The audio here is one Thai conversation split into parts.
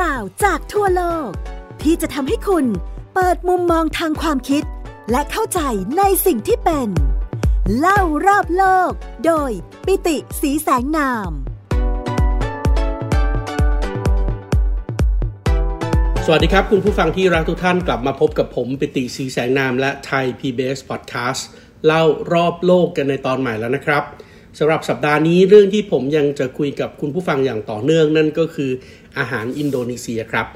ราวจากทั่วโลก ที่จะทำให้คุณเปิดมุมมองทางความคิด และเข้าใจในสิ่งที่เป็น เล่ารอบโลก โดยปิติสีแสงนาม สวัสดีครับ คุณผู้ฟังที่รักทุกท่านกลับมาพบกับผม ปิติสีแสงนามและไทย PBS Podcast เล่ารอบโลกกันในตอนใหม่แล้วนะครับสำหรับสัปดาห์นี้เรื่องที่ผมยังจะคุยกับคุณผู้ฟังอย่างต่อเนื่องนั่นก็คือ อาหารอินโดนีเซียครับ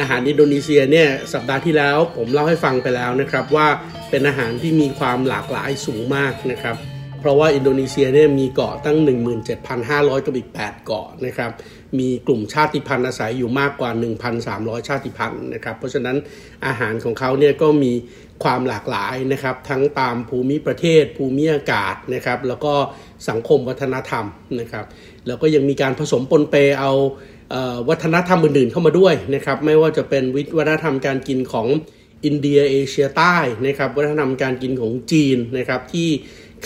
อาหารอินโดนีเซียเนี่ยสัปดาห์ที่แล้วผมเล่าให้ฟังไปแล้วนะครับว่าเป็นอาหารที่มีความหลากหลายสูงมากนะครับ เพราะว่าอินโดนีเซียเนี่ยมีเกาะตั้ง 17,500 กับอีก 8 เกาะนะครับ มีกลุ่มชาติพันธุ์อาศัยอยู่มากกว่า 1,300 ชาติพันธุ์นะครับ เพราะฉะนั้นอาหารของเขาเนี่ยก็มีความหลากหลายนะครับ ทั้งตามภูมิประเทศ ภูมิอากาศนะครับ แล้วก็สังคมวัฒนธรรมนะครับ แล้วก็ยังมีการผสมปนเปเอาวัฒนธรรมอื่นๆเข้ามาด้วยนะครับ ไม่ว่าจะเป็นวัฒนธรรมการกินของอินเดียเอเชียใต้นะครับ วัฒนธรรมการกินของจีนนะครับที่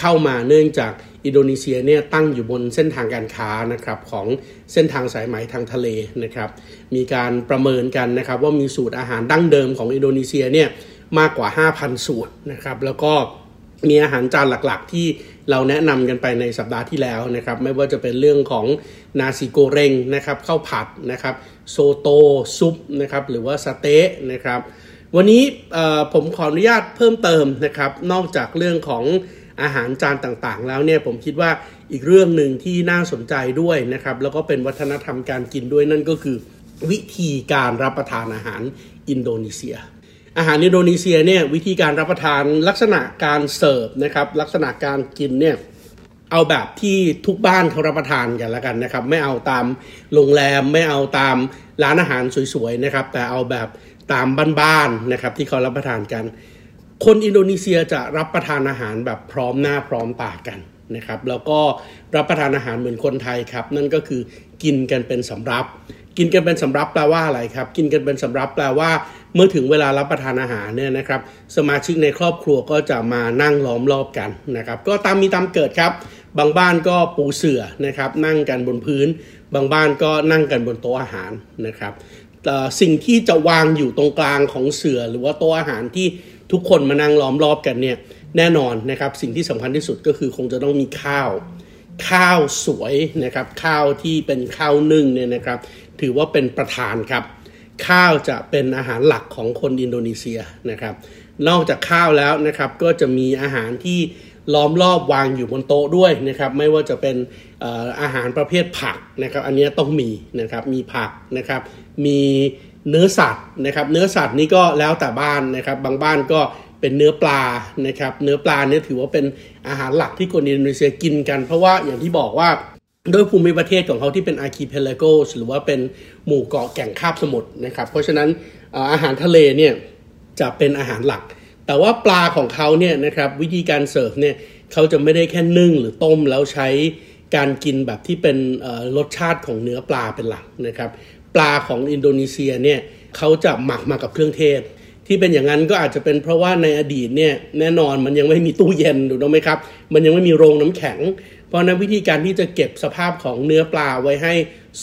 เข้ามาเนื่องจากอินโดนีเซียเนี่ยตั้งอยู่บนเส้นทางการค้านะครับของเส้นทางสายไหมทางทะเลนะครับ มีการประเมินกันนะครับว่ามีสูตรอาหารดั้งเดิมของอินโดนีเซียเนี่ยมากกว่า 5,000 สูตรนะครับแล้วก็มีอาหารจานหลักๆ ที่เราแนะนำกันไปในสัปดาห์ที่แล้วนะครับไม่ว่าจะเป็นเรื่องของนาซิโกเรงนะครับข้าวผัดนะครับโซโตซุปนะครับหรือว่าสะเต๊ะนะครับวันนี้ผมขออนุญาตเพิ่มเติมนะครับนอกจากเรื่องของ อาหารจานต่างๆ แล้วเนี่ยผมคิดว่าอีกเรื่องหนึ่งที่น่าสนใจด้วยนะครับแล้วก็เป็นวัฒนธรรมการกินด้วยนั่นก็คือ วิธีการรับประทานอาหารอินโดนีเซีย อาหารอินโดนีเซียเนี่ยวิธีการรับประทานลักษณะการเสิร์ฟนะครับลักษณะการกินเนี่ยเอาแบบที่ทุกบ้านเขารับประทานกันแล้วกันนะครับ ไม่เอาตามโรงแรมไม่เอาตามร้านอาหารสวยๆนะครับ แต่เอาแบบตามบ้านๆนะครับที่เขารับประทานกัน คนอินโดนีเซียจะรับประทานอาหารแบบพร้อมหน้าพร้อมตากันนะครับ แล้วก็รับประทานอาหารเหมือนคนไทยครับ นั่นก็คือกินกันเป็นสำรับ กินกันเป็นสำรับแปลว่าอะไรครับ กินกันเป็นสำรับแปลว่า เมื่อถึงเวลารับประทานอาหารเนี่ยนะครับ สมาชิกในครอบครัวก็จะมานั่งล้อมรอบกันนะครับ ก็ตามมีตามเกิดครับ บางบ้านก็ปูเสื่อนะครับ นั่งกันบนพื้น บางบ้านก็นั่งกันบนโต๊ะอาหารนะครับสิ่งที่จะวางอยู่ตรงกลางของเสือหรือว่าโต๊ะอาหารที่ ทุกคนมานั่งล้อมรอบกันเนี่ยแน่นอนนะครับสิ่งที่สำคัญที่สุดก็คือคงจะต้องมีข้าว ข้าวสวยนะครับข้าวที่เป็นข้าวนึ่งเนี่ยนะครับถือว่าเป็นประธานครับ ข้าวจะเป็นอาหารหลักของคนอินโดนีเซียนะครับ นอกจากข้าวแล้วนะครับก็จะมีอาหารที่ล้อมรอบวางอยู่บนโต๊ะด้วยนะครับไม่ว่าจะเป็นอาหารประเภทผักนะครับอันนี้ต้องมีนะครับมีผักนะครับมี เนื้อสัตว์นะครับเนื้อสัตว์นี่ก็แล้วแต่บ้านนะครับบางบ้านก็เป็นเนื้อปลานะครับเนื้อปลาเนี่ยถือว่าเป็นอาหารหลักที่คนอินโดนีเซียกินกัน เพราะว่าอย่างที่บอกว่าโดยภูมิประเทศของเขาที่เป็น archipelagos หรือว่าเป็นหมู่เกาะแก่งคาบสมุทรนะครับเพราะฉะนั้นอาหารทะเลเนี่ยจะเป็นอาหารหลัก แต่ว่าปลาของเขาเนี่ยนะครับวิธีการเสิร์ฟเนี่ยเขาจะไม่ได้แค่นึ่งหรือต้มแล้วใช้การกินแบบที่เป็นรสชาติของเนื้อปลาเป็นหลักนะครับ ปลาของอินโดนีเซียเนี่ยเขาจะหมักมากับเครื่องเทศ ที่เป็นอย่างนั้นก็อาจจะเป็นเพราะว่าในอดีตเนี่ยแน่นอนมันยังไม่มีตู้เย็นถูกต้องไหมครับ มันยังไม่มีโรงน้ำแข็ง เพราะนั้นวิธีการที่จะเก็บสภาพของเนื้อปลาไว้ให้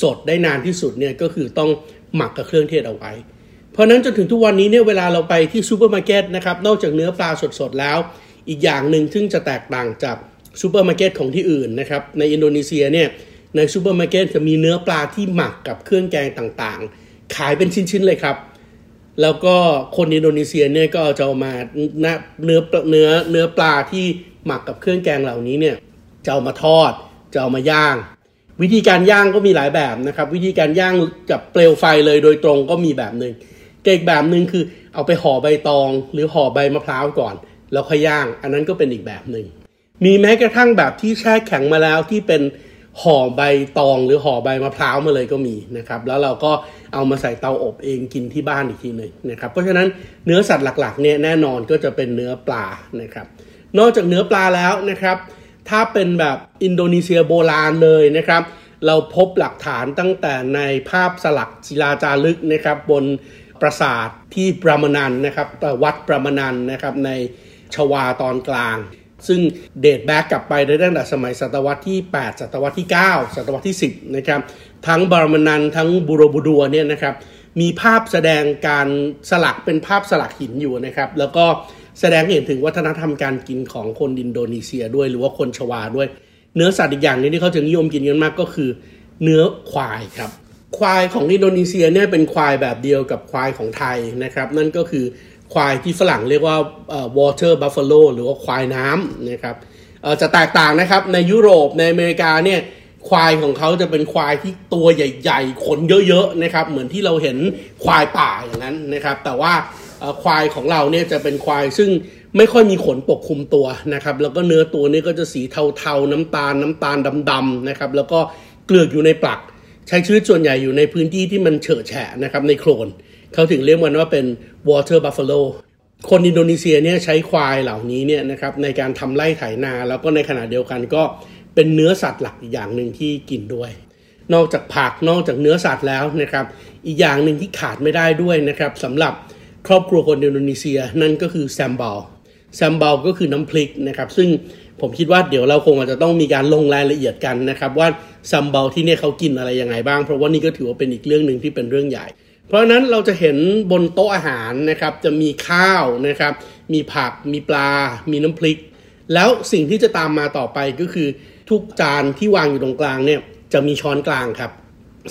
สดได้นานที่สุดเนี่ยก็คือต้องหมักกับเครื่องเทศเอาไว้ เพราะนั้นจนถึงทุกวันนี้เนี่ยเวลาเราไปที่ซูเปอร์มาร์เก็ตนะครับนอกจากเนื้อปลาสดๆแล้ว อีกอย่างหนึ่งซึ่งจะแตกต่างจากซูเปอร์มาร์เก็ตของที่อื่นนะครับในอินโดนีเซียเนี่ย ในซูเปอร์มาร์เก็ตจะมีเนื้อปลาที่หมักกับเครื่องแกงต่างๆ ขายเป็นชิ้นๆเลยครับ แล้วก็คนอินโดนีเซียเนี่ยก็จะเอามาเนื้อเนื้อเนื้อปลาที่หมักกับเครื่องแกงเหล่านี้เนี่ยจะเอามาทอดจะเอามาย่าง วิธีการย่างก็มีหลายแบบนะครับ วิธีการย่างกับเปลวไฟเลยโดยตรงก็มีแบบหนึ่งอีกแบบหนึ่งคือเอาไปห่อใบตอง หรือห่อใบมะพร้าวก่อน แล้วค่อยย่าง อันนั้นก็เป็นอีกแบบหนึ่งมีแม้กระทั่งแบบที่แช่แข็งมาแล้วที่เป็น ห่อใบตองหรือห่อใบมะพร้าวมาเลยก็มีนะครับ แล้วเราก็เอามาใส่เตาอบเองกินที่บ้านอีกทีหนึ่งนะครับ เพราะฉะนั้นเนื้อสัตว์หลักๆเนี่ยแน่นอนก็จะเป็นเนื้อปลานะครับ นอกจากเนื้อปลาแล้วนะครับ ถ้าเป็นแบบอินโดนีเซียโบราณเลยนะครับ เราพบหลักฐานตั้งแต่ในภาพสลักศิลาจารึกนะครับ บนปราสาทที่ปรามนันนะครับวัดปรามนันนะครับในชวาตอนกลาง ซึ่งเดทแบ็กกลับไปได้ตั้งแต่สมัยศตวรรษที่ 8 ศตวรรษที่ 9 ศตวรรษที่ 10 นะครับ ทั้งบารมนันทั้งบูโรบูดัวเนี่ยนะครับมีภาพแสดงการสลักเป็นภาพสลักหินอยู่นะครับ แล้วก็แสดงเห็นถึงวัฒนธรรมการกินของคนอินโดนีเซียด้วยหรือว่าคนชวาด้วย เนื้อสัตว์อีกอย่างนึงที่เขาจะนิยมกินกันมากก็คือ เนื้อควายครับควายของอินโดนีเซียเนี่ยเป็นควายแบบเดียวกับควายของไทยนะครับ นั่นก็คือ ควายที่ฝรั่งเรียกว่า water buffalo หรือว่าควายน้ำนะครับจะแตกต่างนะครับในยุโรปในอเมริกาเนี่ยควายของเขาจะเป็นควายที่ตัวใหญ่ๆ ขนเยอะๆนะครับเหมือนที่เราเห็นควายป่าอย่างนั้นนะครับ แต่ว่าควายของเราเนี่ยจะเป็นควายซึ่งไม่ค่อยมีขนปกคลุมตัวนะครับแล้วก็เนื้อตัวนี้ก็จะสีเทาๆ น้ำตาลน้ำตาลดำๆนะครับแล้วก็เกลือกอยู่ในปลัก ใช้ชีวิตส่วนใหญ่อยู่ในพื้นที่ที่มันเฉอะแฉะนะครับในโคลน เขาถึงเรียกมันว่าเป็น water buffalo คนอินโดนีเซียเนี่ยใช้ควายเหล่านี้เนี่ยนะครับในการทำไร่ไถนา แล้วก็ในขณะเดียวกันก็เป็นเนื้อสัตว์หลักอีกอย่างหนึ่งที่กินด้วย นอกจากผักนอกจากเนื้อสัตว์แล้วนะครับอีกอย่างหนึ่งที่ขาดไม่ได้ด้วยนะครับสำหรับครอบครัวคนอินโดนีเซียนั่นก็คือแซมบาลแซมบาลก็คือน้ำพริกนะครับซึ่งผมคิดว่าเดี๋ยวเราคงอาจจะต้องมีการลงรายละเอียดกันนะครับว่าแซมบาลที่นี่เขากินอะไรยังไงบ้าง เพราะว่านี่ก็ถือว่าเป็นอีกเรื่องหนึ่งที่เป็นเรื่องใหญ่ เพราะนั้นเราจะเห็นบนโต๊ะอาหารนะครับจะมีข้าวนะครับมีผัก มีปลา มีน้ำพริก แล้วสิ่งที่จะตามมาต่อไปก็คือทุกจานที่วางอยู่ตรงกลางเนี่ยจะมีช้อนกลางครับ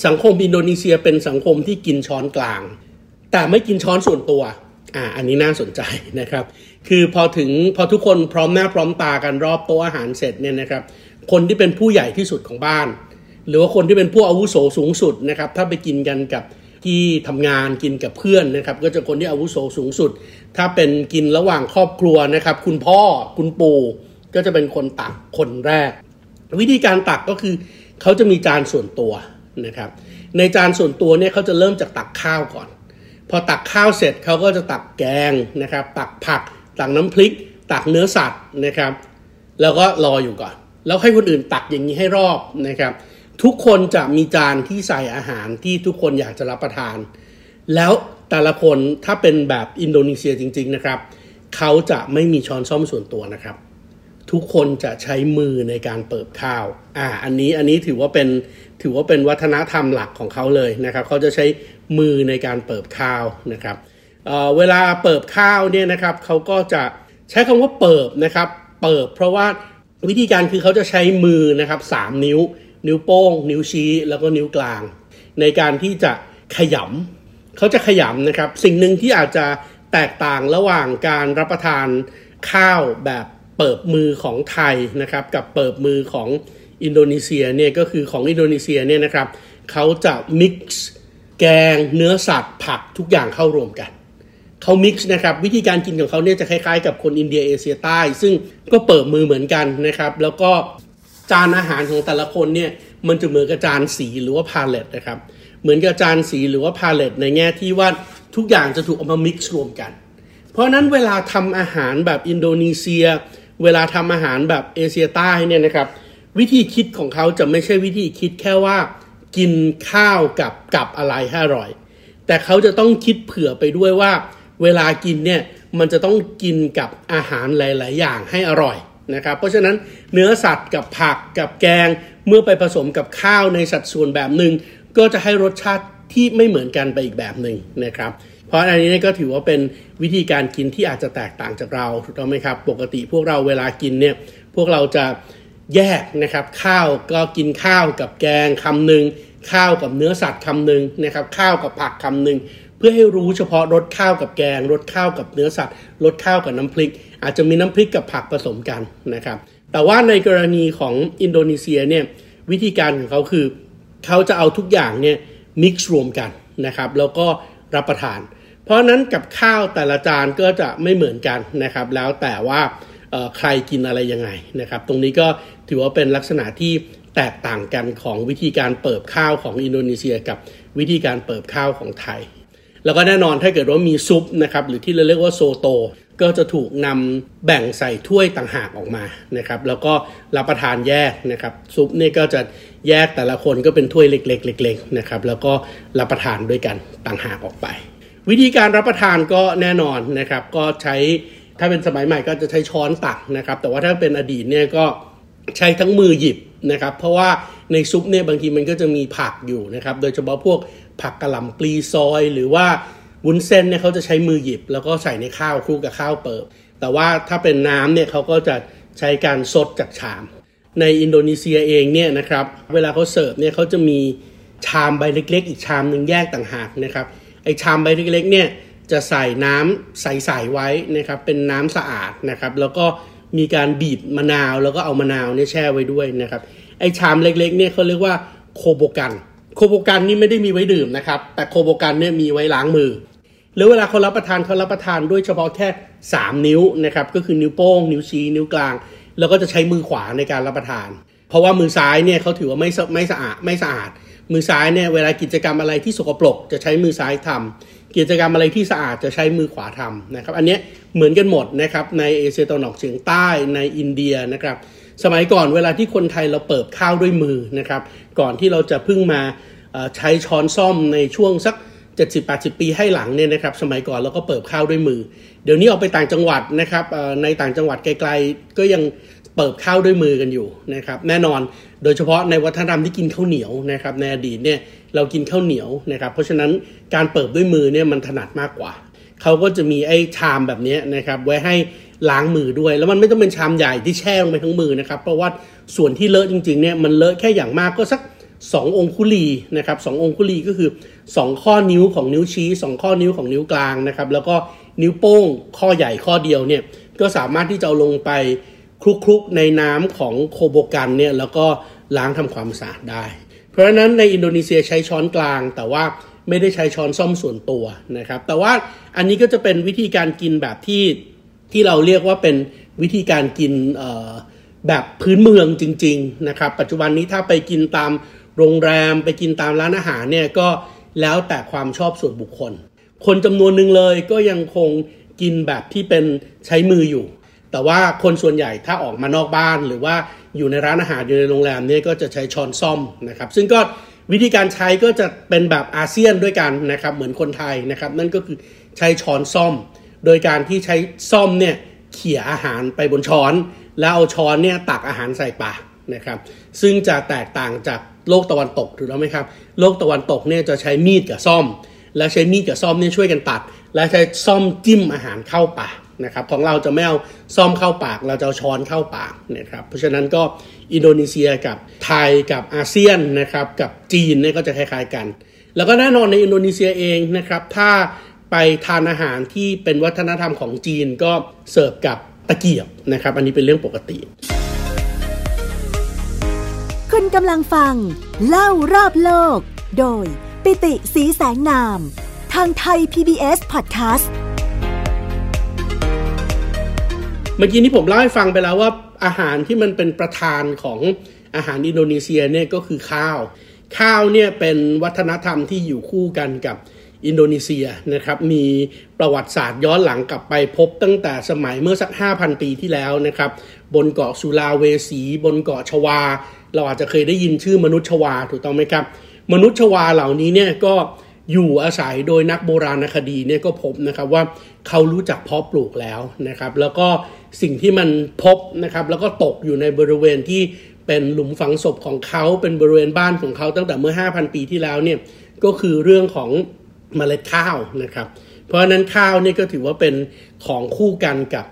สังคมอินโดนีเซียเป็นสังคมที่กินช้อนกลาง แต่ไม่กินช้อนส่วนตัวอ่าอันนี้น่าสนใจนะครับ คือพอถึงพอทุกคนพร้อมหน้าพร้อมตากันรอบโต๊ะอาหารเสร็จเนี่ยนะครับคนที่เป็นผู้ใหญ่ที่สุดของบ้าน หรือว่าคนที่เป็นผู้อาวุโสสูงสุดนะครับถ้าไปกินกันกับ ที่ทำงานกินกับเพื่อนนะครับ ก็จะคนที่อาวุโสสูงสุด ถ้าเป็นกินระหว่างครอบครัวนะครับ คุณพ่อคุณปู่ก็จะเป็นคนตักคนแรก วิธีการตักก็คือเขาจะมีจานส่วนตัวนะครับ ในจานส่วนตัวเนี่ยเขาจะเริ่มจากตักข้าวก่อน พอตักข้าวเสร็จเขาก็จะตักแกงนะครับ ตักผัก ตักน้ำพริก ตักเนื้อสัตว์นะครับ แล้วก็รออยู่ก่อน แล้วให้คนอื่นตักอย่างนี้ให้รอบนะครับ ทุกคนจะมีจานที่ใส่อาหารที่ทุกคนอยากจะรับประทาน แล้วแต่ละคนถ้าเป็นแบบอินโดนีเซียจริง ๆ นะครับ เขาจะไม่มีช้อนซ่อมส่วนตัวนะครับ ทุกคนจะใช้มือในการเปิบข้าว อ่า อันนี้อันนี้ถือว่าเป็นถือว่าเป็นวัฒนธรรมหลักของเขาเลยนะครับ เขาจะใช้มือในการเปิบข้าวนะครับเเวลาเปิบข้าวเนี่ยนะครับเขาก็จะใช้คำว่าเปิบนะครับ เปิบ เพราะว่าวิธีการคือเขาจะใช้มือนะครับสามนิ้ว นิ้วโป้ง นิ้วชี้ แล้วก็นิ้วกลาง ในการที่จะขยำเขาจะขยำนะครับ สิ่งหนึ่งที่อาจจะแตกต่างระหว่างการรับประทานข้าวแบบเปิบมือของไทยนะครับ กับเปิบมือของอินโดนีเซียเนี่ยก็คือของอินโดนีเซียเนี่ยนะครับเขาจะมิกซ์แกงเนื้อสัตว์ผักทุกอย่างเข้ารวมกันเขา mix นะครับวิธีการกินของเขาเนี่ยจะคล้ายๆ กับคนอินเดียเอเชียใต้ ซึ่งก็เปิบมือเหมือนกันนะครับ แล้วก็ จานอาหารของแต่ละคนเนี่ยมันจะเหมือนกับจานสีหรือว่า palette นะครับ เหมือนกับจานสีหรือว่า palette ในแง่ที่ว่าทุกอย่างจะถูกเอามา mix รวมกัน เพราะนั้นเวลาทำอาหารแบบอินโดนีเซีย เวลาทำอาหารแบบเอเชียใต้เนี่ยนะครับ วิธีคิดของเขาจะไม่ใช่วิธีคิดแค่ว่ากินข้าวกับกับอะไรให้อร่อย แต่เขาจะต้องคิดเผื่อไปด้วยว่า เวลากินเนี่ยมันจะต้องกินกับอาหารหลาย ๆ อย่างให้อร่อย นะครับ เพราะฉะนั้นเนื้อสัตว์กับผักกับแกงเมื่อไปผสมกับข้าวในสัดส่วนแบบหนึ่งก็จะให้รสชาติที่ไม่เหมือนกันไปอีกแบบหนึ่งนะครับ เพราะอันนี้ก็ถือว่าเป็นวิธีการกินที่อาจจะแตกต่างจากเราถูกต้องไหมครับ ปกติพวกเราเวลากินเนี่ยพวกเราจะแยกนะครับข้าวก็กินข้าวกับแกงคำหนึ่งข้าวกับเนื้อสัตว์คำหนึ่งนะครับข้าวกับผักคำหนึ่งเพื่อให้รู้เฉพาะรสข้าวกับแกงรสข้าวกับเนื้อสัตว์รสข้าวกับน้ำพริก อาจจะมีน้ำพริกกับผักผสมกันนะครับ แต่ว่าในกรณีของอินโดนีเซียเนี่ยวิธีการของเขาคือเขาจะเอาทุกอย่างเนี่ยมิกซ์รวมกันนะครับ แล้วก็รับประทาน เพราะนั้นกับข้าวแต่ละจานก็จะไม่เหมือนกันนะครับ แล้วแต่ว่าใครกินอะไรยังไงนะครับ ตรงนี้ก็ถือว่าเป็นลักษณะที่แตกต่างกันของวิธีการเปิบข้าวของอินโดนีเซียกับวิธีการเปิบข้าวของไทย แล้วก็แน่นอนถ้าเกิดว่ามีซุปนะครับหรือที่เราเรียกว่าโซโต ก็จะถูกนำแบ่งใส่ถ้วยต่างหากออกมานะครับ แล้วก็รับประทานแยกนะครับซุปนี่ก็จะแยกแต่ละคนก็เป็นถ้วยเล็กๆเล็กๆนะครับ แล้วก็รับประทานด้วยกันต่างหากออกไป วิธีการรับประทานก็แน่นอนนะครับ ก็ใช้ถ้าเป็นสมัยใหม่ก็จะใช้ช้อนตักนะครับ แต่ว่าถ้าเป็นอดีตเนี่ยก็ใช้ทั้งมือหยิบนะครับ เพราะว่าในซุปเนี่ยบางทีมันก็จะมีผักอยู่นะครับ โดยเฉพาะพวกผักกระหล่ำปลีซอยหรือว่า วุ้นเส้นเนี่ยเขาจะใช้มือหยิบ แล้วก็ใส่ในข้าวคลุกกับข้าวเปิบ แต่ว่าถ้าเป็นน้ำเนี่ยเขาก็จะใช้การซดจากชาม ในอินโดนีเซียเองเนี่ยนะครับเวลาเขาเสิร์ฟเนี่ยเขาจะมีชามใบเล็ก ๆ อีกชามหนึ่งแยกต่างหากนะครับไอชามใบเล็กๆเนี่ยจะใส่น้ำใสๆไว้นะครับเป็นน้ำสะอาดนะครับแล้วก็มีการบีบมะนาวแล้วก็เอามะนาวเนี่ยแช่ไว้ด้วยนะครับไอชามเล็กๆเนี่ยเขาเรียกว่าโคโบกัน โคโบกันนี่ไม่ได้มีไว้ดื่มนะครับแต่โคโบกันเนี่ยมีไว้ล้างมือ หรือเวลาเขารับประทานเขารับประทานด้วยเฉพาะแค่ 3 นิ้วนะครับก็คือนิ้วโป้ง นิ้วชี้นิ้วกลาง แล้วก็จะใช้มือขวาในการรับประทาน เพราะว่ามือซ้ายเนี่ยเขาถือว่าไม่ไม่สะอาดไม่สะอาด มือซ้ายเนี่ยเวลากิจกรรมอะไรที่สกปรกจะใช้มือซ้ายทำกิจกรรมอะไรที่สะอาดจะใช้มือขวาทำนะครับอันนี้เหมือนกันหมดนะครับในเอเชียตะวันออกเฉียงใต้ในอินเดียนะครับสมัยก่อนเวลาที่คนไทยเราเปิบข้าวด้วยมือนะครับก่อนที่เราจะพิ่งมาใช้ช้อนซ่อมในช่วงสัก 70-80 ปีให้หลังเนี่ยนะครับสมัยก่อนเราก็เปิบข้าวด้วยมือ เดี๋ยวนี้ออกไปต่างจังหวัดนะครับในต่างจังหวัดไกลๆ ก็ยังเปิบข้าวด้วยมือกันอยู่นะครับแน่นอนโดยเฉพาะในวัฒนธรรมที่กินข้าวเหนียวนะครับในอดีตเนี่ยเรากินข้าวเหนียวนะครับเพราะฉะนั้นการเปิบด้วยมือเนี่ยมันถนัดมากกว่าเขาก็จะมีไอ้ชามแบบนี้นะครับไว้ให้ล้างมือด้วย แล้วมันไม่ต้องเป็นชามใหญ่ที่แช่ลงไปทั้งมือนะครับเพราะว่าส่วนที่เลอะจริงๆเนี่ยมันเลอะแค่อย่างมากก็สัก 2 องคุลีนะครับสององคุลีก็คือ 2 ข้อนิ้วของนิ้วชี้ 2 ข้อนิ้วของนิ้วกลางนะครับแล้วก็นิ้วโป้งข้อใหญ่ข้อเดียวเนี่ยก็สามารถที่จะเอาลงไปคลุกๆในน้ำของโคโบกันเนี่ยแล้วก็ล้างทำความสะอาดได้ เพราะฉะนั้นในอินโดนีเซียใช้ช้อนกลาง แต่ว่าไม่ได้ใช้ช้อนซ่อมส่วนตัวนะครับ แต่ว่าอันนี้ก็จะเป็นวิธีการกินแบบที่ที่เราเรียกว่าเป็นวิธีการกินแบบพื้นเมืองจริง ๆ นะครับ ปัจจุบันนี้ถ้าไปกินตาม โรงแรมไปกินตามร้านอาหารเนี่ยก็แล้วแต่ความชอบส่วนบุคคล คนจำนวนหนึ่งเลยก็ยังคงกินแบบที่เป็นใช้มืออยู่ แต่ว่าคนส่วนใหญ่ถ้าออกมานอกบ้านหรือว่าอยู่ในร้านอาหารอยู่ในโรงแรมเนี่ยก็จะใช้ช้อนซ่อมนะครับ ซึ่งก็วิธีการใช้ก็จะเป็นแบบอาเซียนด้วยกันนะครับเหมือนคนไทยนะครับ นั่นก็คือใช้ช้อนซ่อม โดยการที่ใช้ซ่อมเนี่ยเขี่ยอาหารไปบนช้อน แล้วเอาช้อนเนี่ยตักอาหารใส่ปากนะครับ ซึ่งจะแตกต่างจาก โลกตะวันตกถูกต้องไหมครับ โลกตะวันตกเนี่ยจะใช้มีดกับซ่อม แล้วใช้มีดกับซ่อมเนี่ยช่วยกันตัด แล้วใช้ซ่อมจิ้มอาหารเข้าปากนะครับของเราจะไม่เอาซ่อมเข้าปากเราจะเอาช้อนเข้าปากนะครับเพราะฉะนั้นก็อินโดนีเซียกับไทยกับอาเซียนนะครับกับจีนเนี่ยก็จะคล้ายๆกัน แล้วก็แน่นอนในอินโดนีเซียเองนะครับถ้าไปทานอาหารที่เป็นวัฒนธรรมของจีนก็เสิร์ฟกับตะเกียบนะครับอันนี้เป็นเรื่องปกติ กำลังฟัง เล่ารอบโลก โดย ปิติสีแสงนาม ทางไทย PBS Podcast เมื่อกี้นี้ผมเล่าให้ฟังไปแล้วว่า อาหารที่มันเป็นประธานของอาหารอินโดนีเซียเนี่ยก็คือข้าว ข้าวเนี่ยเป็นวัฒนธรรมที่อยู่คู่กันกับอินโดนีเซียนะครับมีประวัติศาสตร์ย้อนหลังกลับไปพบตั้งแต่สมัยเมื่อสัก 5,000 ปีที่แล้วนะครับบนเกาะสุลาเวสี บนเกาะชวา เราอาจจะเคยได้ยินชื่อมนุษย์ชวาถูกต้องไหมครับ มนุษย์ชวาเหล่านี้เนี่ยก็อยู่อาศัยโดยนักโบราณคดีเนี่ยก็พบนะครับว่าเขารู้จักเพาะปลูกแล้วนะครับ แล้วก็สิ่งที่มันพบนะครับ แล้วก็ตกอยู่ในบริเวณที่เป็นหลุมฝังศพของเขาเป็นบริเวณบ้านของเขาตั้งแต่เมื่อ 5,000 ปีที่แล้วเนี่ยก็คือเรื่องของเมล็ดข้าวนะครับ เพราะฉะนั้นข้าวนี่ก็ถือว่าเป็นของคู่กันกับ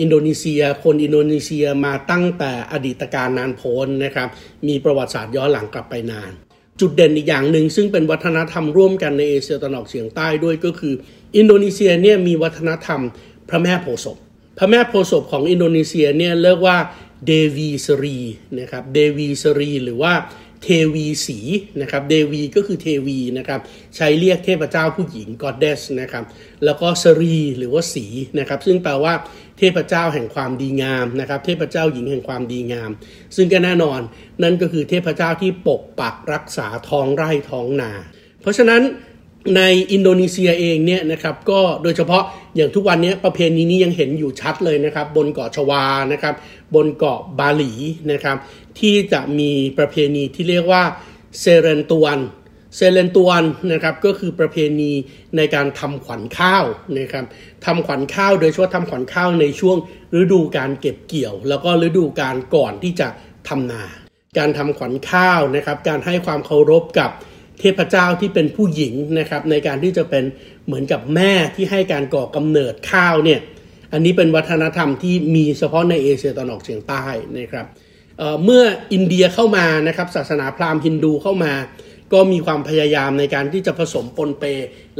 อินโดนีเซีย คนอินโดนีเซียมาตั้งแต่อดีตการนานโพ้นนะครับ มีประวัติศาสตร์ย้อนหลังกลับไปนาน จุดเด่นอีกอย่างหนึ่งซึ่งเป็นวัฒนธรรมร่วมกันในเอเชียตะวันออกเฉียงใต้ด้วยก็คือ อินโดนีเซียเนี่ยมีวัฒนธรรมพระแม่โพศพพระแม่โพศพของอินโดนีเซียเนี่ยเรียกว่าเดวีสรีนะครับเดวีสรีหรือว่าเทวีสีนะครับเดวีก็คือเทวีนะครับใช้เรียกเทพเจ้าผู้หญิงกอดเดสนะครับแล้วก็สรีหรือว่าสีนะครับซึ่งแปลว่าเทพเจ้าแห่งความดีงามนะครับ เทพเจ้าหญิงแห่งความดีงาม ซึ่งก็แน่นอนนั่นก็คือเทพเจ้าที่ปกปักรักษาท้องไร่ท้องนา เพราะฉะนั้นในอินโดนีเซียเองเนี่ยนะครับก็โดยเฉพาะอย่างทุกวันนี้ประเพณีนี้ยังเห็นอยู่ชัดเลยนะครับ บนเกาะชวานะครับบนเกาะบาหลีนะครับ ที่จะมีประเพณีที่เรียกว่าเซเรนตวน เซเลนตวนนะครับก็คือประเพณีในการทำขวัญข้าวนะครับทำขวัญข้าวโดยเฉพาะทำขวัญข้าวในช่วงฤดูการเก็บเกี่ยว แล้วก็ฤดูการก่อนที่จะทำนา การทำขวัญข้าวนะครับ การให้ความเคารพกับเทพเจ้าที่เป็นผู้หญิงนะครับในการที่จะเป็นเหมือนกับแม่ที่ให้การก่อกำเนิดข้าวเนี่ยอันนี้เป็นวัฒนธรรมที่มีเฉพาะในเอเชียตะวันออกเฉียงใต้นะครับเเมื่ออินเดียเข้ามานะครับศาสนาพราหมณ์ฮินดูเข้ามา ก็มีความพยายามในการที่จะผสมปนเป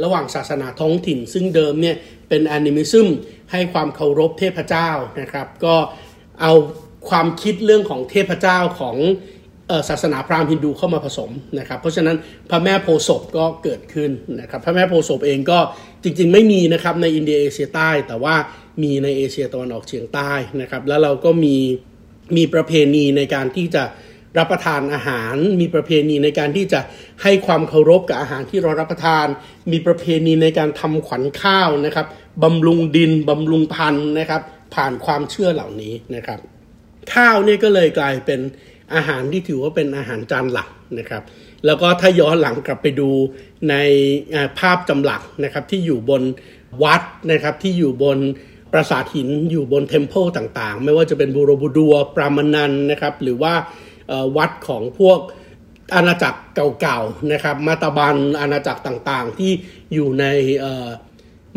ระหว่างศาสนาท้องถิ่น ซึ่งเดิมเนี่ยเป็นแอนิมิซึมให้ความเคารพเทพเจ้านะครับ ก็เอาความคิดเรื่องของเทพเจ้าของศาสนาพราหมณ์ฮินดูเข้ามาผสมนะครับ เพราะฉะนั้นพระแม่โพศพก็เกิดขึ้นนะครับ พระแม่โพศพเองก็จริงๆ ไม่มีนะครับในอินเดียเอเชียใต้ แต่ว่ามีในเอเชียตะวันออกเฉียงใต้นะครับ แล้วเราก็มีมีประเพณีในการที่จะ รับประทานอาหารมีประเพณีในการที่จะให้ความเคารพกับอาหารที่เรารับประทาน มีประเพณีในการทำขวัญข้าวนะครับบำรุงดินบำรุงพันธุ์นะครับ ผ่านความเชื่อเหล่านี้นะครับ ข้าวนี่ก็เลยกลายเป็นอาหารที่ถือว่าเป็นอาหารจานหลักนะครับ แล้วก็ถ้าย้อนหลังกลับไปดูในภาพจำหลักนะครับที่อยู่บนวัดนะครับที่อยู่บนปราสาทหินอยู่บนเทมเพลต่างๆ ไม่ว่าจะเป็นบูโรบูดัวปรามานันนะครับ หรือว่า วัดของพวกอาณาจักรเก่าๆนะครับมาตาบันอาณาจักรต่างๆ ที่อยู่ใน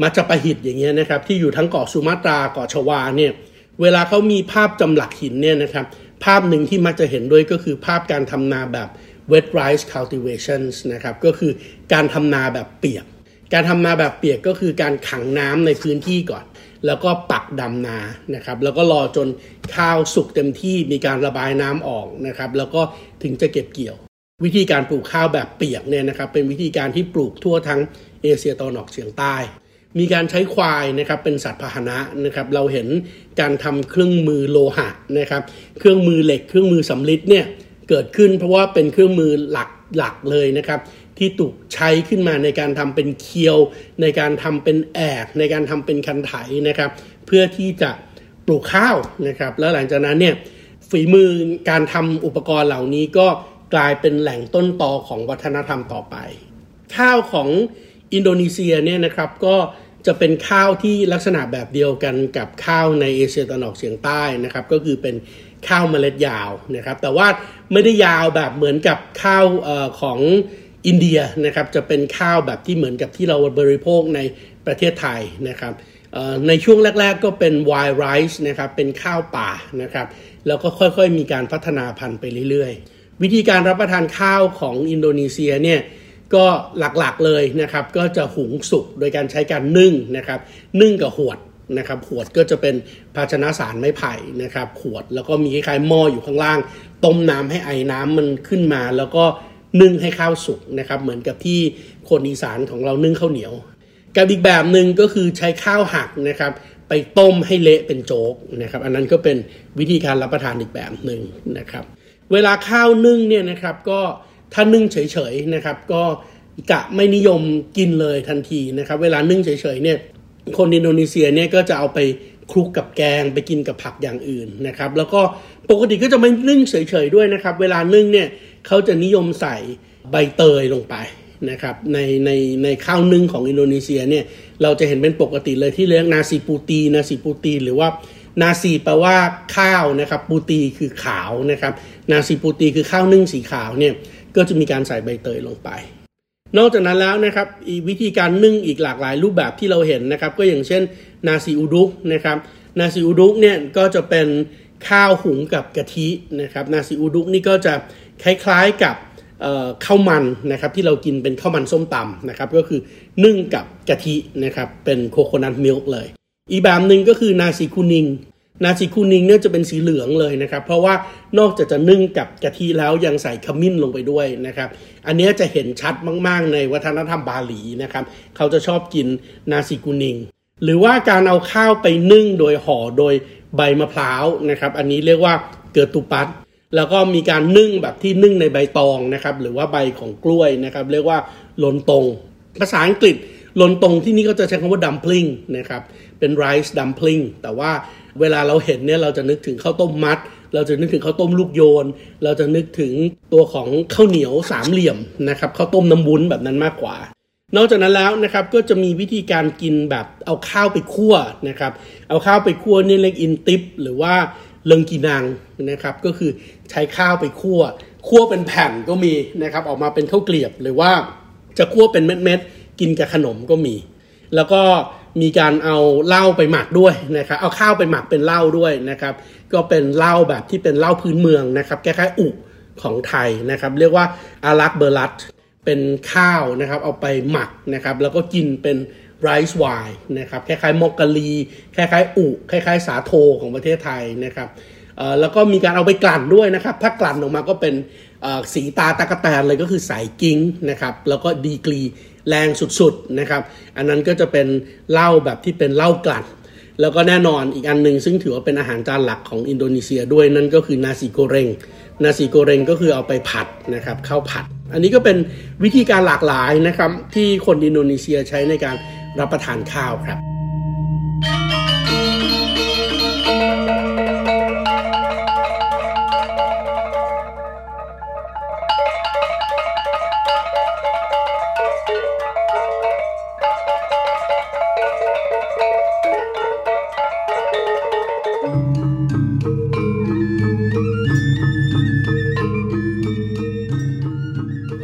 มาจปหิตอย่างเงี้ยนะครับที่อยู่ทั้งเกาะสุมาตราเกาะชวาเนี่ยเวลาเขามีภาพจำหลักหินเนี่ยนะครับภาพหนึ่งที่มักจะเห็นด้วยก็คือภาพการทำนาแบบ wet rice cultivations นะครับก็คือการทำนาแบบเปียก การทำนาแบบเปียกก็คือการขังน้ำในพื้นที่ก่อน แล้วก็ปักดำนานะครับ แล้วก็รอจนข้าวสุกเต็มที่มีการระบายน้ำออกนะครับ แล้วก็ถึงจะเก็บเกี่ยว วิธีการปลูกข้าวแบบเปียกเนี่ยนะครับ เป็นวิธีการที่ปลูกทั่วทั้งเอเชียตะวันออกเฉียงใต้ มีการใช้ควายนะครับเป็นสัตว์พาหนะนะครับ เราเห็นการทำเครื่องมือโลหะนะครับ เครื่องมือเหล็ก เครื่องมือสำริดเนี่ยเกิดขึ้นเพราะว่าเป็นเครื่องมือหลักหลักเลยนะครับ ที่ถูกใช้ขึ้นมาในการทำเป็นเคียว ในการทำเป็นแอกในการทำเป็นคันไถนะครับ เพื่อที่จะปลูกข้าวนะครับ แล้วหลังจากนั้นเนี่ยฝีมือการทำอุปกรณ์เหล่านี้ก็กลายเป็นแหล่งต้นตอของวัฒนธรรมต่อไป ข้าวของอินโดนีเซียเนี่ยนะครับก็จะเป็นข้าวที่ลักษณะแบบเดียวกันกับข้าวในเอเชียตะวันออกเฉียงใต้นะครับ ก็คือเป็นข้าวเมล็ดยาวนะครับ แต่ว่าไม่ได้ยาวแบบเหมือนกับข้าวออของ อินเดียนะครับจะเป็นข้าวแบบที่เหมือนกับที่เราบริโภคในประเทศไทยนะครับในช่วงแรก ๆ ก็เป็น wild rice นะครับเป็นข้าวป่านะครับแล้วก็ค่อยๆ มีการพัฒนาพันธุ์ไปเรื่อยๆ วิธีการรับประทานข้าวของอินโดนีเซียเนี่ยก็หลักๆเลยนะครับก็จะหุงสุกโดยการใช้การนึ่งนะครับนึ่งกับหวดนะครับขวดก็จะเป็นภาชนะสารไม้ไผ่นะครับขวดแล้วก็มีคล้ายๆหม้ออยู่ข้างล่าง ต้มน้ำให้ไอ้น้ำมันขึ้นมา แล้วก็ นึ่งให้ข้าวสุกนะครับ เหมือนกับที่คนอีสานของเรานึ่งข้าวเหนียว กับอีกแบบหนึ่งก็คือใช้ข้าวหักนะครับ ไปต้มให้เละเป็นโจ๊กนะครับ อันนั้นก็เป็นวิธีการรับประทานอีกแบบหนึ่งนะครับ เวลาข้าวนึ่งเนี่ยนะครับก็ถ้านึ่งเฉยๆนะครับ ก็จะไม่นิยมกินเลยทันทีนะครับ เวลานึ่งเฉยๆเนี่ยคนอินโดนีเซียเนี่ยก็จะเอาไปคลุกกับแกงไปกินกับผักอย่างอื่นนะครับ แล้วก็ปกติก็จะไม่นึ่งเฉยๆด้วยนะครับ เวลานึ่งเนี่ย เขาจะนิยมใส่ใบเตยลงไปนะครับในในในข้าวนึ่งของอินโดนีเซียเนี่ยเราจะเห็นเป็นปกติเลยที่เรียกนาซีปูตีนาซีปูตีหรือว่านาซีแปลว่าข้าวนะครับปูตีคือขาวนะครับนาซีปูตีคือข้าวนึ่งสีขาวเนี่ยก็จะมีการใส่ใบเตยลงไป นอกจากนั้นแล้วนะครับวิธีการนึ่งอีกหลากหลายรูปแบบที่เราเห็นนะครับก็อย่างเช่นนาซีอุดุกนะครับนาซีอุดุกเนี่ยก็จะเป็นข้าวหุงกับกะทินะครับนาซีอุดุกนี่ก็จะ คล้ายๆกับข้าวมันนะครับที่เรากินเป็นข้าวมันส้มตำนะครับก็คือนึ่งกับกะทินะครับเป็น coconut milk เลย อีกแบบหนึ่งก็คือ nasi kuning nasi kuning เนี่ยจะเป็นสีเหลืองเลยนะครับ เพราะว่านอกจากจะนึ่งกับกะทิแล้วยังใส่ขมิ้นลงไปด้วยนะครับ อันนี้จะเห็นชัดมาก ๆ ในวัฒนธรรมบาหลีนะครับ เขาจะชอบกิน nasi kuning หรือว่าการเอาข้าวไปนึ่งโดยห่อโดยใบมะพร้าวนะครับ อันนี้เรียกว่า ketupat แล้วก็มีการนึ่งแบบที่นึ่งในใบตองนะครับ หรือว่าใบของกล้วยนะครับ เรียกว่าลนตง ภาษาอังกฤษลนตรงที่นี่ก็จะใช้คำว่า dumpling นะครับ เป็น rice dumpling แต่ว่าเวลาเราเห็นเนี่ยเราจะนึกถึงข้าวต้มมัด เราจะนึกถึงข้าวต้มลูกโยน เราจะนึกถึงตัวของข้าวเหนียวสามเหลี่ยมนะครับข้าวต้มน้ำวุ้นแบบนั้นมากกว่า นอกจากนั้นแล้วนะครับก็จะมีวิธีการกินแบบเอาข้าวไปคั่วนะครับ เอาข้าวไปคั่วนี่เรียกอินติปหรือว่า เลิงกีนังนะครับ ก็คือใช้ข้าวไปคั่ว คั่วเป็นแผ่นก็มีนะครับ ออกมาเป็นข้าวเกลียบหรือว่าจะคั่วเป็นเม็ดๆกินกับขนมก็มี แล้วก็มีการเอาเหล้าไปหมักด้วยนะครับ เอาข้าวไปหมักเป็นเหล้าด้วยนะครับ ก็เป็นเหล้าแบบที่เป็นเหล้าพื้นเมืองนะครับคล้ายๆอุของไทยนะครับ เรียกว่าอารักเบอร์ลัตเป็นข้าวนะครับ เอาไปหมักนะครับ แล้วก็กินเป็น ไรซ์ไวน์นะครับคล้ายๆมอกกะลีคล้ายๆอุคล้ายๆ สาโทของประเทศไทยนะครับแล้วก็มีการเอาไปกลั่นด้วยนะครับ ถ้ากลั่นออกมาก็เป็นสีตาตั๊กแตนเลยก็คือสายกิ้งนะครับแล้วก็ดีกรีแรงสุดๆนะครับ อันนั้นก็จะเป็นเหล้าแบบที่เป็นเหล้ากลั่นแล้วก็แน่นอนอีกอันหนึ่งซึ่งถือว่าเป็นอาหารจานหลักของอินโดนีเซียด้วยนั่นก็คือ nasi goreng nasi goreng ก็คือเอาไปผัดนะครับข้าวผัด อันนี้ก็เป็นวิธีการหลากหลายนะครับที่คนอินโดนีเซียใช้ในการ รับประทานข้าวครับ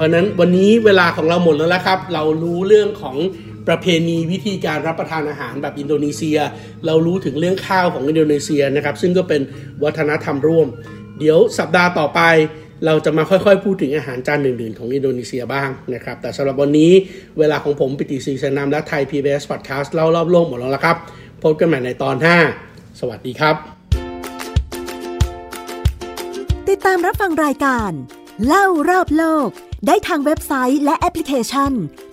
ราะนั้นวันนี้เวลาของเราหมดแล้วละครับ เรารู้เรื่องของ ประเพณีวิธีการรับประทานอาหารแบบอินโดนีเซีย เรารู้ถึงเรื่องข้าวของอินโดนีเซียนะครับ ซึ่งก็เป็นวัฒนธรรมร่วม เดี๋ยวสัปดาห์ต่อไป เราจะมาค่อยๆ พูดถึงอาหารจานอื่นๆ ของอินโดนีเซียบ้างนะครับ แต่สำหรับวันนี้เวลาของผมปิติศรีชนามและไทย PBS Podcast เล่ารอบโลกหมดแล้วละครับ พบกันใหม่ในตอน 5 สวัสดีครับ ติดตามรับฟังรายการ เล่ารอบโลก ได้ทางเว็บไซต์และแอปพลิเคชัน